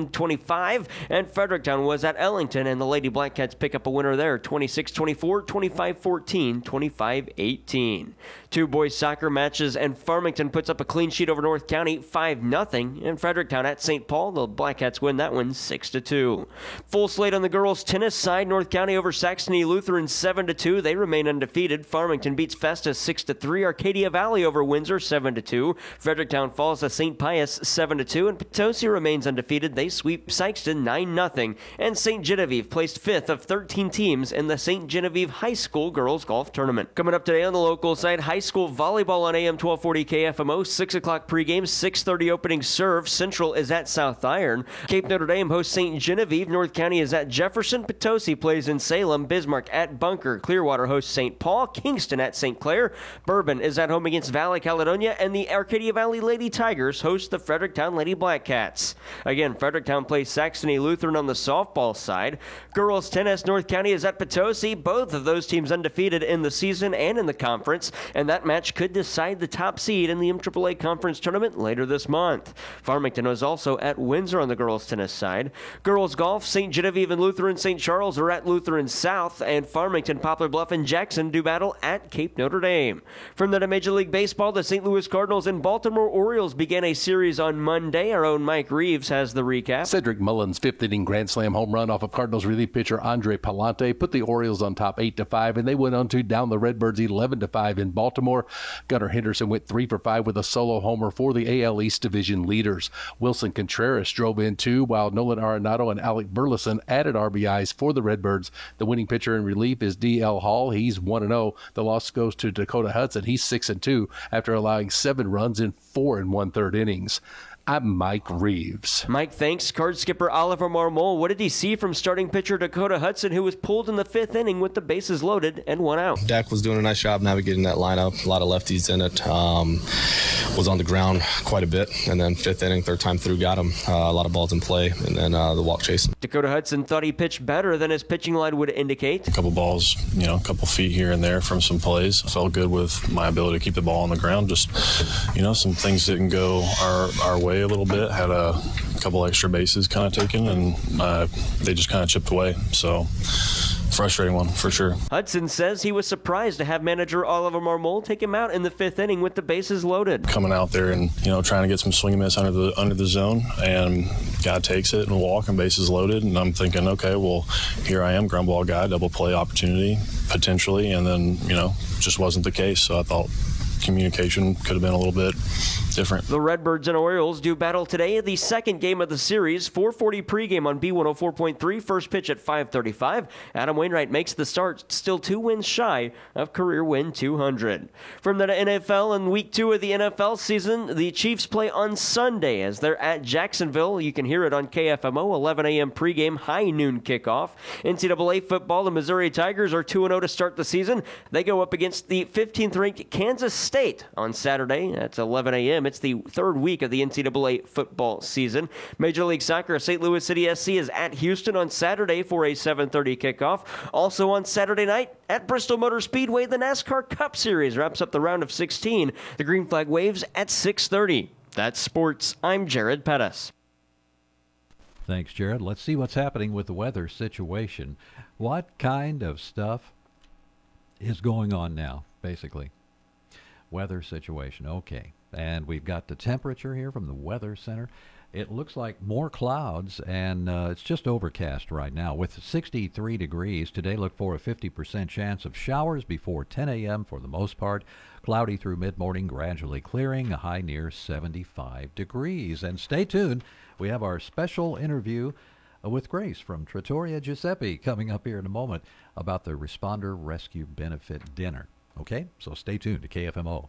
16 25. And Fredericktown was at Ellington, and the Lady Blackcats pick up a winner there 26 24, 25 14, 25 18. Two boys soccer matches, and Farmington puts up a clean sheet over North County 5 0. And Fredericktown at St. Paul, the Blackcats win that one 6 2. Full slate on the girls' tennis side North County over Saxony Lutheran 7 2. They remain undefeated. Farmington beats Festus 6 3. Arcadia Valley over Windsor 7 2. Fredericktown falls to St. Pius 7 2. And Potosi remains undefeated. They sweep Sykeston 9 0. And St. Genevieve placed fifth of 13 teams in the St. Genevieve High School Girls Golf Tournament. Coming up today on the local side, high school volleyball on AM 1240 KFMO, 6 o'clock pregame, 6.30 opening serve. Central is at South Iron. Cape Notre Dame hosts St. Genevieve. North County is at Jefferson. Potosi plays in Salem. Bismarck at Bunker. Clearwater hosts St. Paul. Kingston at St. Clair. Bourbon is at home against Valley Caledonia. And the Arcadia Valley Lady Tigers host the Fredericktown Lady Blackcats. Again, Fredericktown plays Saxony Lutheran on the softball side. Girls tennis, North County is at Potosi. Both of those teams undefeated in the season and in the conference. And that match could decide the top seed in the MAAA conference tournament later this month. Farmington is also at Windsor on the girls tennis side. Girls golf, St. Genevieve and Lutheran St. Charles are at Lutheran South, and Farmington, Poplar Bluff, and Jackson do battle at Cape Notre Dame. From the Major League Baseball, the St. Louis Cardinals and Baltimore Orioles began a series on Monday. Our own Mike Reeves has the recap. Cedric Mullins' fifth inning grand slam home run off of Cardinals relief pitcher Andre Pallante put the Orioles on top eight to five, and they went on to down the Redbirds eleven to five in Baltimore. Gunnar Henderson went three for five with a solo homer for the AL East Division leaders. Willson Contreras drove in two, while Nolan Arenado and Alec Burleson added RBIs for the Redbirds. The winning pitcher in relief is DL Hall. He's one and zero. The loss goes to Dakota Hudson. He's six and two after allowing seven runs in four and one third innings. I'm Mike Reeves. Mike, thanks. Card skipper Oliver Marmol. What did he see from starting pitcher Dakota Hudson, who was pulled in the fifth inning with the bases loaded and one out? Dak was doing a nice job navigating that lineup. A lot of lefties in it. Um, was on the ground quite a bit, and then fifth inning, third time through, got him. Uh, a lot of balls in play, and then uh, the walk chase. Dakota Hudson thought he pitched better than his pitching line would indicate. A couple balls, you know, a couple feet here and there from some plays. I felt good with my ability to keep the ball on the ground. Just, you know, some things didn't go our, our way a little bit. Had a a couple extra bases kind of taken, and uh, they just kind of chipped away. So frustrating one for sure. Hudson says he was surprised to have manager Oliver Marmol take him out in the fifth inning with the bases loaded. Coming out there and you know trying to get some swing and miss under the under the zone, and guy takes it and walk and bases loaded, and I'm thinking, okay, well here I am, ground ball guy, double play opportunity potentially, and then you know just wasn't the case. So I thought communication could have been a little bit different. The Redbirds and Orioles do battle today in the second game of the series. 440 pregame on B104.3. First pitch at 535. Adam Wainwright makes the start, still two wins shy of career win 200. From the NFL in week two of the NFL season, the Chiefs play on Sunday as they're at Jacksonville. You can hear it on KFMO, 11 a.m. pregame, high noon kickoff. NCAA football, the Missouri Tigers are 2 0 to start the season. They go up against the 15th ranked Kansas State on Saturday. That's 11 a.m. It's the third week of the NCAA football season. Major League Soccer, St. Louis City SC is at Houston on Saturday for a 7:30 kickoff. Also on Saturday night at Bristol Motor Speedway, the NASCAR Cup Series wraps up the round of 16. The Green Flag Waves at 6:30. That's sports. I'm Jared Pettis. Thanks, Jared. Let's see what's happening with the weather situation. What kind of stuff is going on now, basically? Weather situation. Okay. And we've got the temperature here from the Weather Center. It looks like more clouds, and uh, it's just overcast right now with 63 degrees. Today, look for a 50% chance of showers before 10 a.m. for the most part. Cloudy through mid morning, gradually clearing, a high near 75 degrees. And stay tuned. We have our special interview uh, with Grace from Trattoria Giuseppe coming up here in a moment about the Responder Rescue Benefit Dinner. Okay, so stay tuned to KFMO.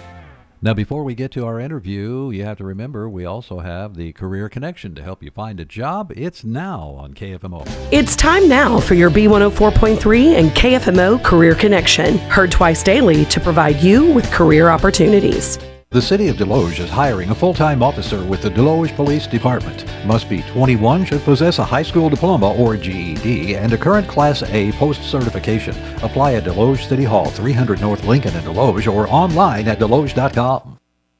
Now, before we get to our interview, you have to remember we also have the Career Connection to help you find a job. It's now on KFMO. It's time now for your B104.3 and KFMO Career Connection, heard twice daily to provide you with career opportunities. The City of Desloge is hiring a full-time officer with the Desloge Police Department. Must be 21, should possess a high school diploma or GED, and a current Class A post certification. Apply at Desloge City Hall, 300 North Lincoln in Desloge, or online at deloge.com.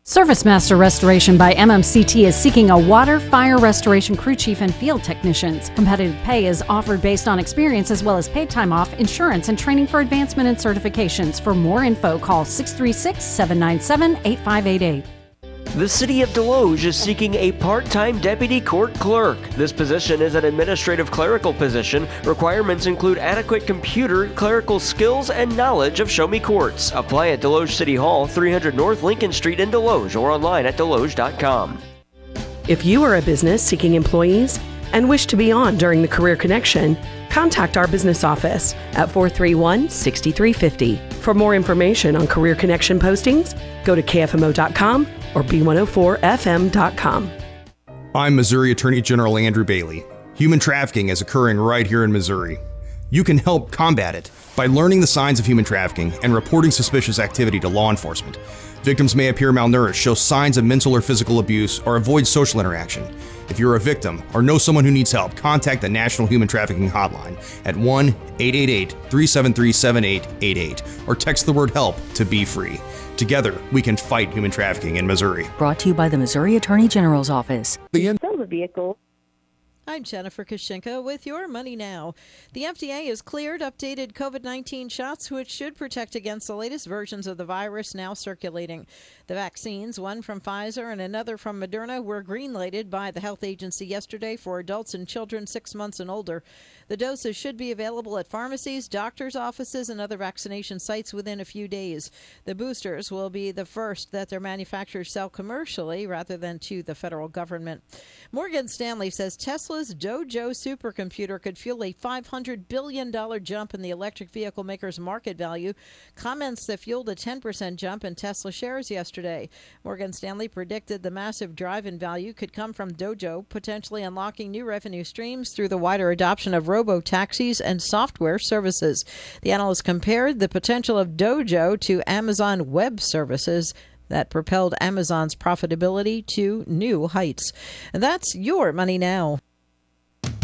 Service Master Restoration by MMCT is seeking a water, fire restoration crew chief and field technicians. Competitive pay is offered based on experience as well as paid time off, insurance, and training for advancement and certifications. For more info, call 636 797 8588. The City of Desloge is seeking a part time deputy court clerk. This position is an administrative clerical position. Requirements include adequate computer, clerical skills, and knowledge of Show Me Courts. Apply at Desloge City Hall, 300 North Lincoln Street in Desloge, or online at deloge.com. If you are a business seeking employees and wish to be on during the Career Connection, contact our business office at 431 6350. For more information on Career Connection postings, go to kfmo.com or b104fm.com. I'm Missouri Attorney General Andrew Bailey. Human trafficking is occurring right here in Missouri. You can help combat it by learning the signs of human trafficking and reporting suspicious activity to law enforcement. Victims may appear malnourished, show signs of mental or physical abuse, or avoid social interaction. If you're a victim or know someone who needs help, contact the National Human Trafficking Hotline at 1 888 373 7888 or text the word HELP to be free. Together, we can fight human trafficking in Missouri. Brought to you by the Missouri Attorney General's Office. The vehicle. I'm Jennifer Kushinka with your Money Now. The FDA has cleared updated COVID 19 shots, which should protect against the latest versions of the virus now circulating. The vaccines, one from Pfizer and another from Moderna, were greenlighted by the health agency yesterday for adults and children six months and older. The doses should be available at pharmacies, doctors' offices, and other vaccination sites within a few days. The boosters will be the first that their manufacturers sell commercially rather than to the federal government. Morgan Stanley says Tesla Tesla's Dojo supercomputer could fuel a $500 billion jump in the electric vehicle maker's market value. Comments that fueled a 10% jump in Tesla shares yesterday. Morgan Stanley predicted the massive drive in value could come from Dojo, potentially unlocking new revenue streams through the wider adoption of robo taxis and software services. The analyst compared the potential of Dojo to Amazon Web Services that propelled Amazon's profitability to new heights. And that's your money now.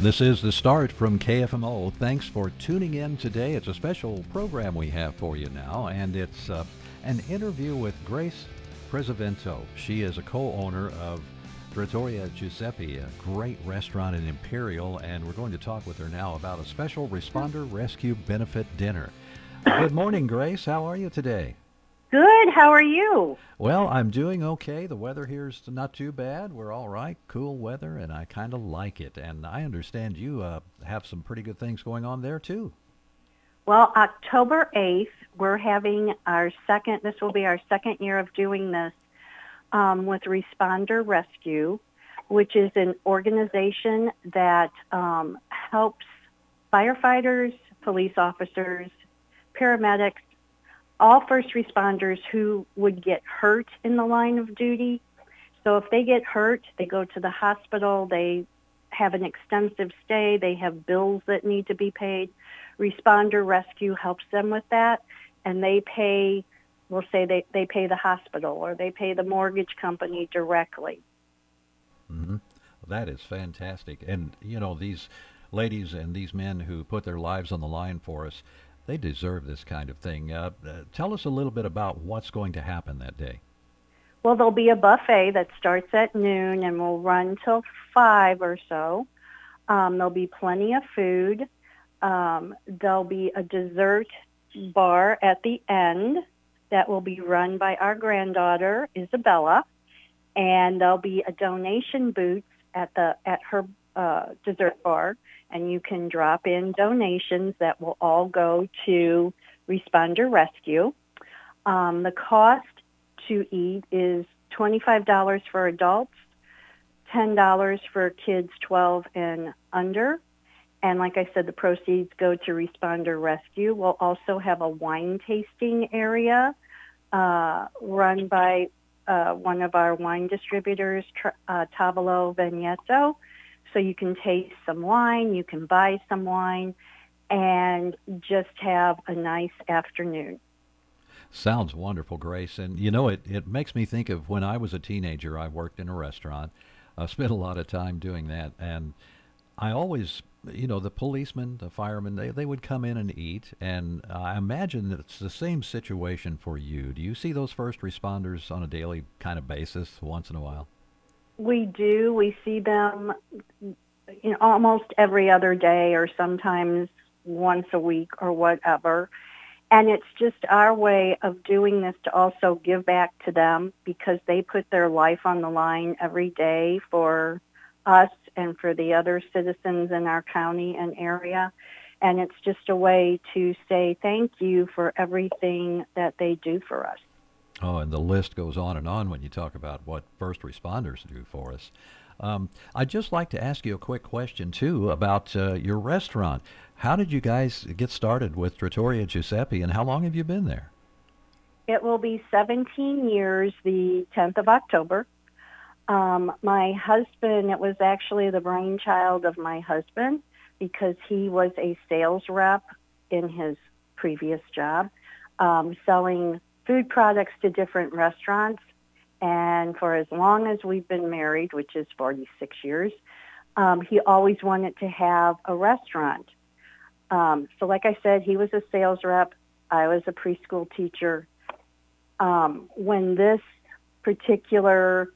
This is the start from KFMO. Thanks for tuning in today. It's a special program we have for you now, and it's uh, an interview with Grace Presavento. She is a co-owner of Trattoria Giuseppe, a great restaurant in Imperial, and we're going to talk with her now about a special responder rescue benefit dinner. Good morning, Grace. How are you today? Good. How are you? Well, I'm doing okay. The weather here's not too bad. We're all right. Cool weather, and I kind of like it. And I understand you uh, have some pretty good things going on there too. Well, October 8th, we're having our second, this will be our second year of doing this um, with Responder Rescue, which is an organization that um, helps firefighters, police officers, paramedics, all first responders who would get hurt in the line of duty. So if they get hurt, they go to the hospital, they have an extensive stay, they have bills that need to be paid. Responder Rescue helps them with that, and they pay, we'll say they, they pay the hospital or they pay the mortgage company directly. Mm-hmm. That is fantastic. And, you know, these ladies and these men who put their lives on the line for us, they deserve this kind of thing. Uh, uh, tell us a little bit about what's going to happen that day. Well, there'll be a buffet that starts at noon and will run till 5 or so. Um, there'll be plenty of food. Um, there'll be a dessert bar at the end that will be run by our granddaughter, Isabella. And there'll be a donation booth at the at her uh, dessert bar and you can drop in donations that will all go to Responder Rescue. Um, the cost to eat is $25 for adults, $10 for kids 12 and under. And like I said, the proceeds go to Responder Rescue. We'll also have a wine tasting area uh, run by uh, one of our wine distributors, uh, Tavolo Veneto so you can taste some wine, you can buy some wine, and just have a nice afternoon. Sounds wonderful, Grace. And you know, it, it makes me think of when I was a teenager, I worked in a restaurant. I spent a lot of time doing that. And I always, you know, the policemen, the firemen, they, they would come in and eat. And I imagine that it's the same situation for you. Do you see those first responders on a daily kind of basis once in a while? We do. We see them you know, almost every other day or sometimes once a week or whatever. And it's just our way of doing this to also give back to them because they put their life on the line every day for us and for the other citizens in our county and area. And it's just a way to say thank you for everything that they do for us. Oh, and the list goes on and on when you talk about what first responders do for us. Um, I'd just like to ask you a quick question, too, about uh, your restaurant. How did you guys get started with Trattoria Giuseppe, and how long have you been there? It will be 17 years the 10th of October. Um, my husband, it was actually the brainchild of my husband because he was a sales rep in his previous job, um, selling food products to different restaurants. And for as long as we've been married, which is 46 years, um, he always wanted to have a restaurant. Um, so like I said, he was a sales rep. I was a preschool teacher. Um, when this particular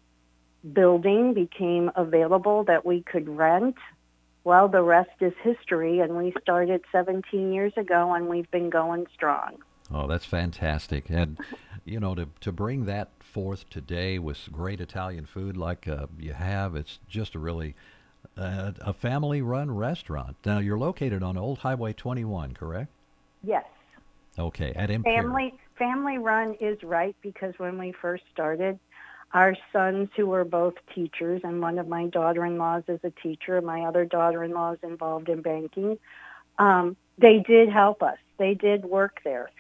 building became available that we could rent, well, the rest is history. And we started 17 years ago, and we've been going strong. Oh, that's fantastic. And, you know, to, to bring that forth today with great Italian food like uh, you have, it's just a really uh, a family run restaurant. Now, you're located on Old Highway 21, correct? Yes. Okay, at Imperial. Family family run is right because when we first started, our sons who were both teachers, and one of my daughter-in-laws is a teacher, and my other daughter-in-law is involved in banking. Um, they did help us. They did work there,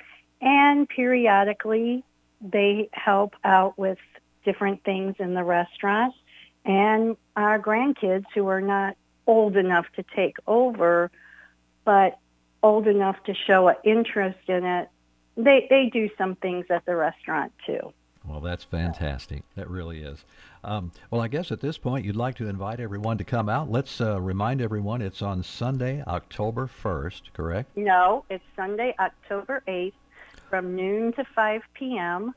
and periodically they help out with different things in the restaurant. And our grandkids who are not old enough to take over, but old enough to show an interest in it, they they do some things at the restaurant too. Well, that's fantastic. That really is. Um, well, I guess at this point you'd like to invite everyone to come out. Let's uh, remind everyone it's on Sunday, October 1st, correct? No, it's Sunday, October 8th from noon to 5 p.m.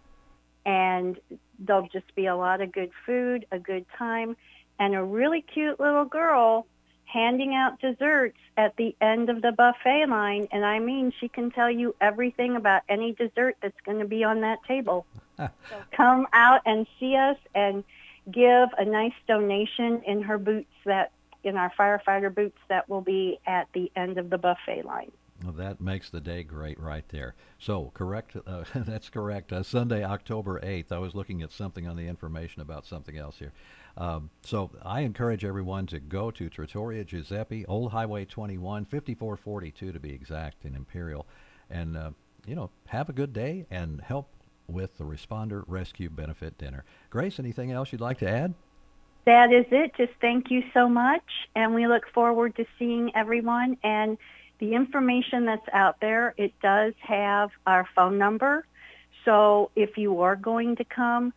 And there'll just be a lot of good food, a good time, and a really cute little girl handing out desserts at the end of the buffet line. And I mean, she can tell you everything about any dessert that's going to be on that table. so come out and see us and give a nice donation in her boots that in our firefighter boots that will be at the end of the buffet line. That makes the day great right there. So, correct. Uh, that's correct. Uh, Sunday, October 8th. I was looking at something on the information about something else here. Um, so, I encourage everyone to go to Trattoria Giuseppe, Old Highway 21, 5442 to be exact, in Imperial, and, uh, you know, have a good day and help with the Responder Rescue Benefit Dinner. Grace, anything else you'd like to add? That is it. Just thank you so much. And we look forward to seeing everyone. And the information that's out there, it does have our phone number. So if you are going to come,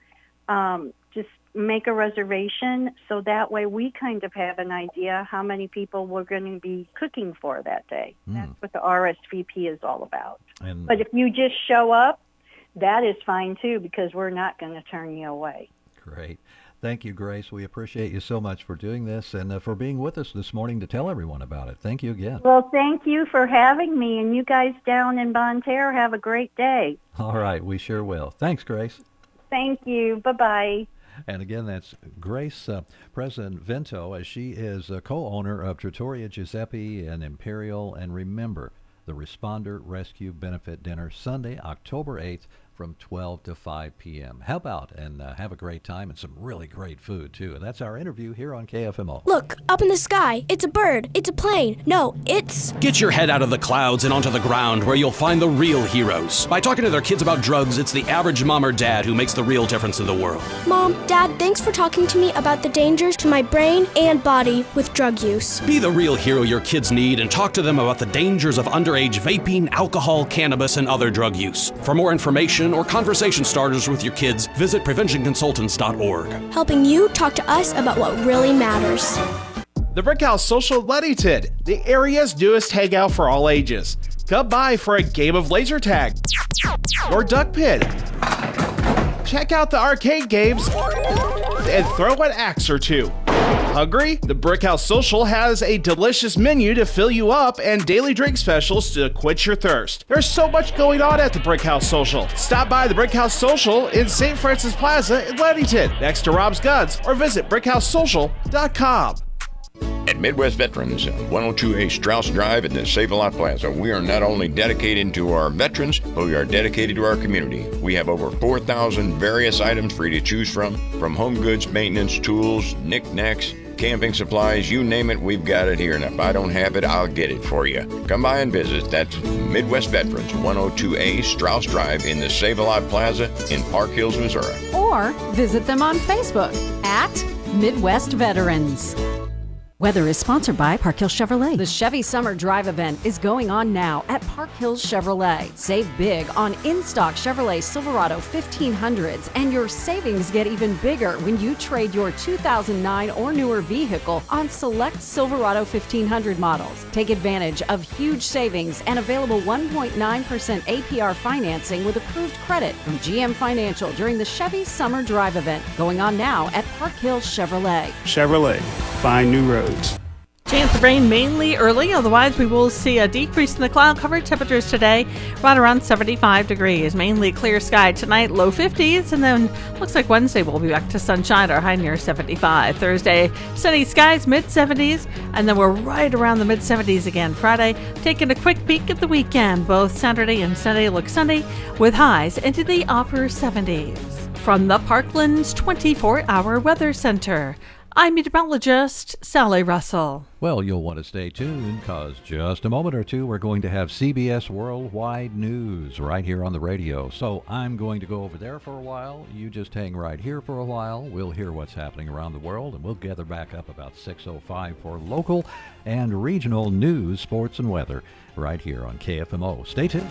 um, just make a reservation so that way we kind of have an idea how many people we're going to be cooking for that day. Hmm. That's what the RSVP is all about. And But if you just show up, that is fine too because we're not going to turn you away. Great. Thank you, Grace. We appreciate you so much for doing this and uh, for being with us this morning to tell everyone about it. Thank you again. Well, thank you for having me, and you guys down in Bonne Terre have a great day. All right, we sure will. Thanks, Grace. Thank you. Bye bye. And again, that's Grace, uh, President Vento, as she is a co-owner of Trattoria Giuseppe and Imperial. And remember, the Responder Rescue Benefit Dinner, Sunday, October 8th from 12 to 5 p.m. Help out and uh, have a great time and some really great food, too. And that's our interview here on KFMO. Look, up in the sky. It's a bird. It's a plane. No, it's. Get your head out of the clouds and onto the ground where you'll find the real heroes. By talking to their kids about drugs, it's the average mom or dad who makes the real difference in the world. Mom, Dad, thanks for talking to me about the dangers to my brain and body with drug use. Be the real hero your kids need and talk to them about the dangers of underage vaping, alcohol, cannabis, and other drug use. For more information or conversation starters with your kids, visit preventionconsultants.org. Helping you talk to us about what really matters. The Brickhouse Social Leadington, the area's newest hangout for all ages. Come by for a game of laser tag or duck pin. Check out the arcade games and throw an axe or two. Hungry? The Brickhouse Social has a delicious menu to fill you up and daily drink specials to quench your thirst. There's so much going on at the Brickhouse Social. Stop by the Brickhouse Social in St. Francis Plaza in Leadington, next to Rob's Guns, or visit BrickHouseSocial.com. At Midwest Veterans, 102A Strauss Drive at the Save a Lot Plaza, we are not only dedicated to our veterans, but we are dedicated to our community. We have over 4,000 various items for you to choose from, from home goods, maintenance, tools, knickknacks, camping supplies, you name it, we've got it here. And if I don't have it, I'll get it for you. Come by and visit. That's Midwest Veterans, 102A Strauss Drive in the Save a Lot Plaza in Park Hills, Missouri. Or visit them on Facebook at Midwest Veterans. Weather is sponsored by Park Hills Chevrolet. The Chevy Summer Drive event is going on now at Park Hills Chevrolet. Save big on in stock Chevrolet Silverado 1500s, and your savings get even bigger when you trade your 2009 or newer vehicle on select Silverado 1500 models. Take advantage of huge savings and available 1.9% APR financing with approved credit from GM Financial during the Chevy Summer Drive event going on now at Park Hills Chevrolet. Chevrolet, find new roads. Chance of rain mainly early, otherwise, we will see a decrease in the cloud cover. Temperatures today right around 75 degrees. Mainly clear sky tonight, low 50s, and then looks like Wednesday we'll be back to sunshine, our high near 75. Thursday, sunny skies, mid 70s, and then we're right around the mid 70s again. Friday, taking a quick peek at the weekend. Both Saturday and Sunday look sunny with highs into the upper 70s. From the Parklands 24 Hour Weather Center. I'm meteorologist Sally Russell. Well, you'll want to stay tuned because just a moment or two, we're going to have CBS Worldwide News right here on the radio. So I'm going to go over there for a while. You just hang right here for a while. We'll hear what's happening around the world, and we'll gather back up about 6.05 for local and regional news, sports, and weather right here on KFMO. Stay tuned.